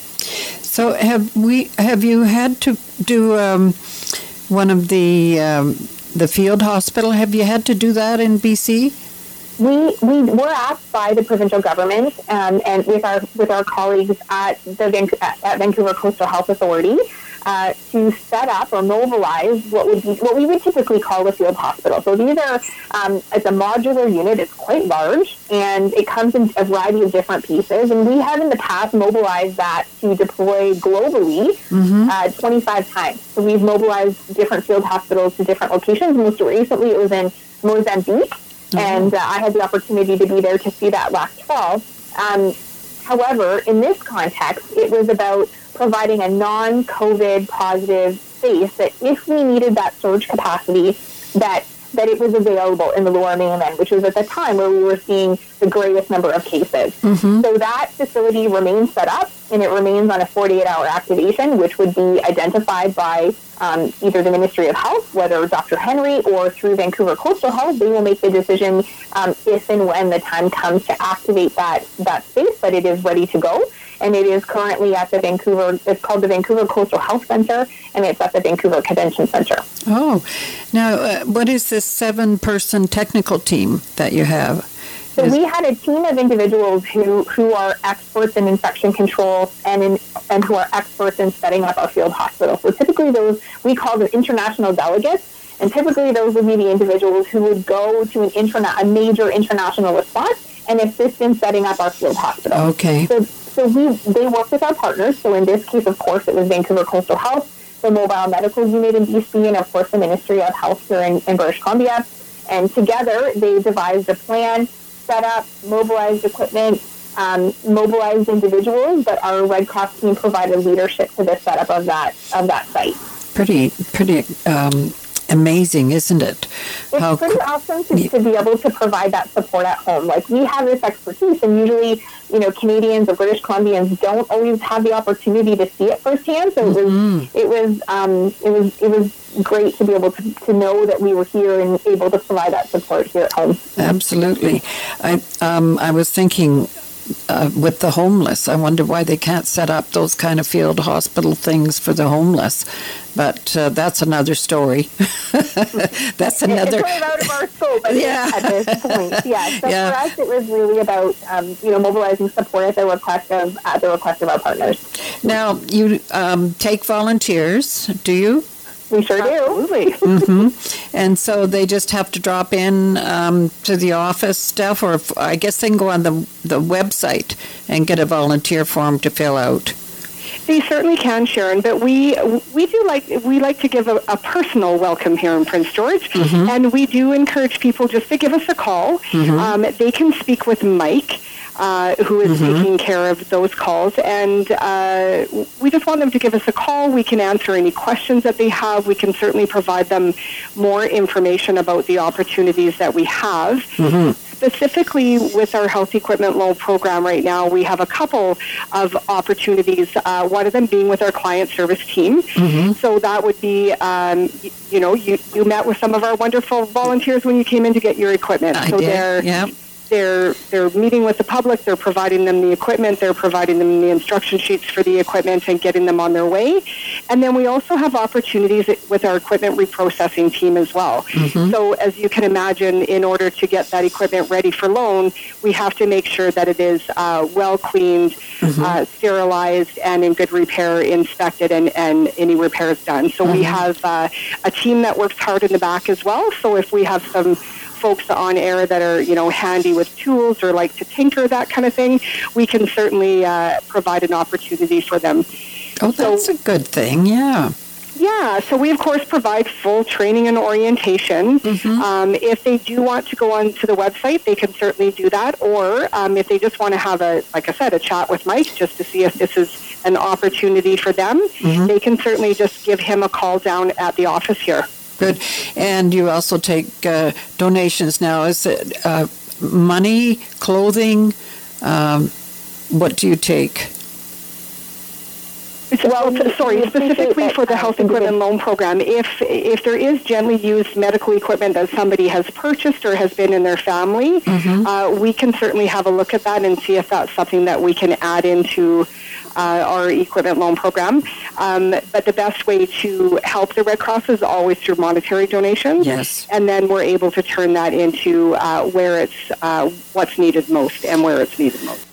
So have we? Have you had to do um, one of the um, the field hospital? Have you had to do that in BC? We, we were asked by the provincial government um, and with our with our colleagues at the at Vancouver Coastal Health Authority uh, to set up or mobilize what would be what we would typically call a field hospital. So these are um, it's a modular unit. It's quite large and it comes in a variety of different pieces. And we have in the past mobilized that to deploy globally uh, 25 times. So we've mobilized different field hospitals to different locations. Most recently, it was in Mozambique and uh, I had the opportunity to be there to see that last fall. Um, however, in this context, it was about providing a non-COVID positive space that if we needed that surge capacity, that that it was available in the lower mainland, which was at the time where we were seeing the greatest number of cases. Mm-hmm. So that facility remains set up and it remains on a 48 hour activation, which would be identified by um, either the Ministry of Health, whether Dr. Henry or through Vancouver Coastal Health. They will make the decision um, if and when the time comes to activate that, that space, but it is ready to go. And it is currently at the Vancouver, it's called the Vancouver Coastal Health Center, and it's at the Vancouver Convention Center. Oh, now uh, what is this seven-person technical team that you have? So we had a team of individuals who, who are experts in infection control and in, and who are experts in setting up our field hospital. So typically those we call them international delegates, and typically those would be the individuals who would go to an interna- a major international response and assist in setting up our field hospital. Okay. So so we they work with our partners. So in this case, of course, it was Vancouver Coastal Health, the Mobile Medical Unit in BC, and of course the Ministry of Health here in, in British Columbia. And together they devised a plan, set up, mobilized equipment, um, mobilized individuals, but our Red Cross team provided leadership to the setup of that of that site. Pretty, pretty um, amazing, isn't it? It's pretty awesome to, to be able to provide that support at home. Like we have this expertise, and usually, you know, Canadians or British Columbians don't always have the opportunity to see it firsthand. So it was, it was, um, it was, it was great to be able to, to know that we were here and able to provide that support here at home. Absolutely. I um, I was thinking uh, with the homeless. I wonder why they can't set up those kind of field hospital things for the homeless. But uh, that's another story. that's another. It's kind of out of our scope at, Yeah. this, at this point. Yeah. So Yeah. for us, it was really about um, you know mobilizing support at the request of at the request of our partners. Now you um, take volunteers, do you? We sure do. Absolutely. hmm And so they just have to drop in um, to the office stuff, or I guess they can go on the the website and get a volunteer form to fill out. They certainly can, Sharon. But we we do like we like to give a, a personal welcome here in Prince George, Mhm. and we do encourage people just to give us a call. Mhm. Um, they can speak with Mike. Uh, who is Mhm. taking care of those calls? And uh, we just want them to give us a call. We can answer any questions that they have. We can certainly provide them more information about the opportunities that we have specifically with our health equipment loan program right now, we have a couple of opportunities. Uh, one of them being with our client service team. Mm-hmm. So that would be, um, y- you know, you, you met with some of our wonderful volunteers when you came in to get your equipment. I so did, they're yep. They're they're meeting with the public. They're providing them the equipment. They're providing them the instruction sheets for the equipment and getting them on their way. And then we also have opportunities with our equipment reprocessing team as well. Mhm. So as you can imagine, in order to get that equipment ready for loan, we have to make sure that it is uh, well cleaned, uh, sterilized, and in good repair, inspected, and, and any repairs done. So we Mhm. have uh, a team that works hard in the back as well. So if we have some folks on air that are you know handy with tools or like to tinker that kind of thing, we can certainly uh, provide an opportunity for them. Oh, that's a good thing. Yeah. Yeah, so we of course provide full training and orientation. Mm-hmm. Um, if they do want to go on to the website, they can certainly do that. Or um, if they just want to have a, like I said, a chat with Mike just to see if this is an opportunity for them, Mhm. they can certainly just give him a call down at the office here. Good. And you also take uh, donations now. Is it uh, money, clothing? Um, what do you take? Well, sorry, specifically for the health equipment loan program, if if there is gently used medical equipment that somebody has purchased or has been in their family, Mm-hmm. uh, we can certainly have a look at that and see if that's something that we can add into uh, our equipment loan program. Um, but the best way to help the Red Cross is always through monetary donations. Yes. And then we're able to turn that into uh, where it's uh, what's needed most and where it's needed most.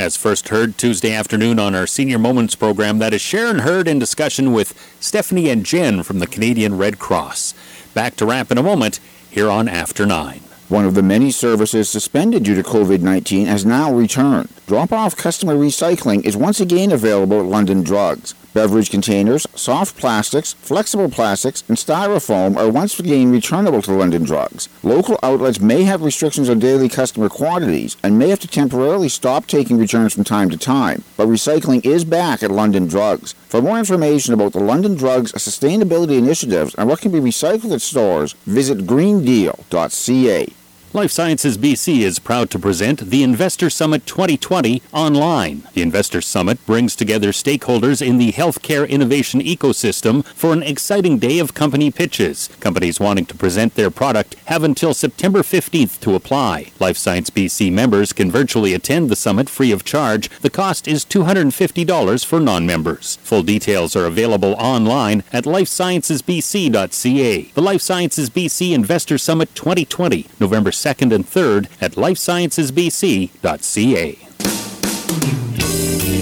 As first heard Tuesday afternoon on our Senior Moments program, that is Sharon Heard in discussion with Stephanie and Jen from the Canadian Red Cross. Back to wrap in a moment here on After 9. One of the many services suspended due to COVID 19 has now returned. Drop off customer recycling is once again available at London Drugs. Beverage containers, soft plastics, flexible plastics, and styrofoam are once again returnable to London Drugs. Local outlets may have restrictions on daily customer quantities and may have to temporarily stop taking returns from time to time, but recycling is back at London Drugs. For more information about the London Drugs sustainability initiatives and what can be recycled at stores, visit greendeal.ca. Life Sciences BC is proud to present the Investor Summit 2020 online. The Investor Summit brings together stakeholders in the healthcare innovation ecosystem for an exciting day of company pitches. Companies wanting to present their product have until September 15th to apply. Life Science BC members can virtually attend the summit free of charge. The cost is $250 for non-members. Full details are available online at lifesciencesbc.ca. The Life Sciences BC Investor Summit 2020, November 2nd and 3rd at lifesciencesbc.ca.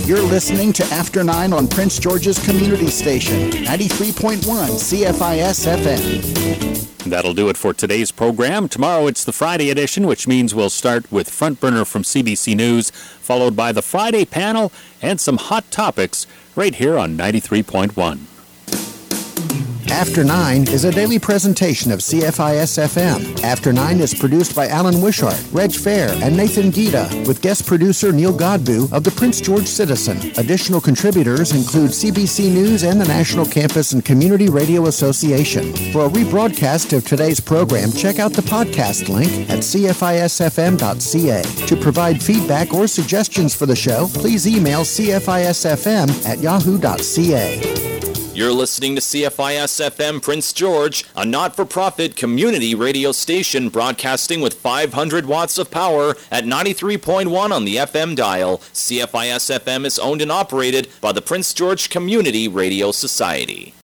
You're listening to After 9 on Prince George's Community Station, 93.1 CFIS FM. That'll do it for today's program. Tomorrow it's the Friday edition, which means we'll start with Front Burner from CBC News, followed by the Friday panel and some hot topics right here on 93.1. After 9 is a daily presentation of CFIS FM. After 9 is produced by Alan Wishart, Reg Fair, and Nathan Gita, with guest producer Neil Godbout of the Prince George Citizen. Additional contributors include CBC News and the National Campus and Community Radio Association. For a rebroadcast of today's program, check out the podcast link at cfisfm.ca. To provide feedback or suggestions for the show, please email cfisfm at yahoo.ca. You're listening to CFIS FM Prince George, a not for profit community radio station broadcasting with 500 watts of power at 93.1 on the FM dial. CFIS FM is owned and operated by the Prince George Community Radio Society.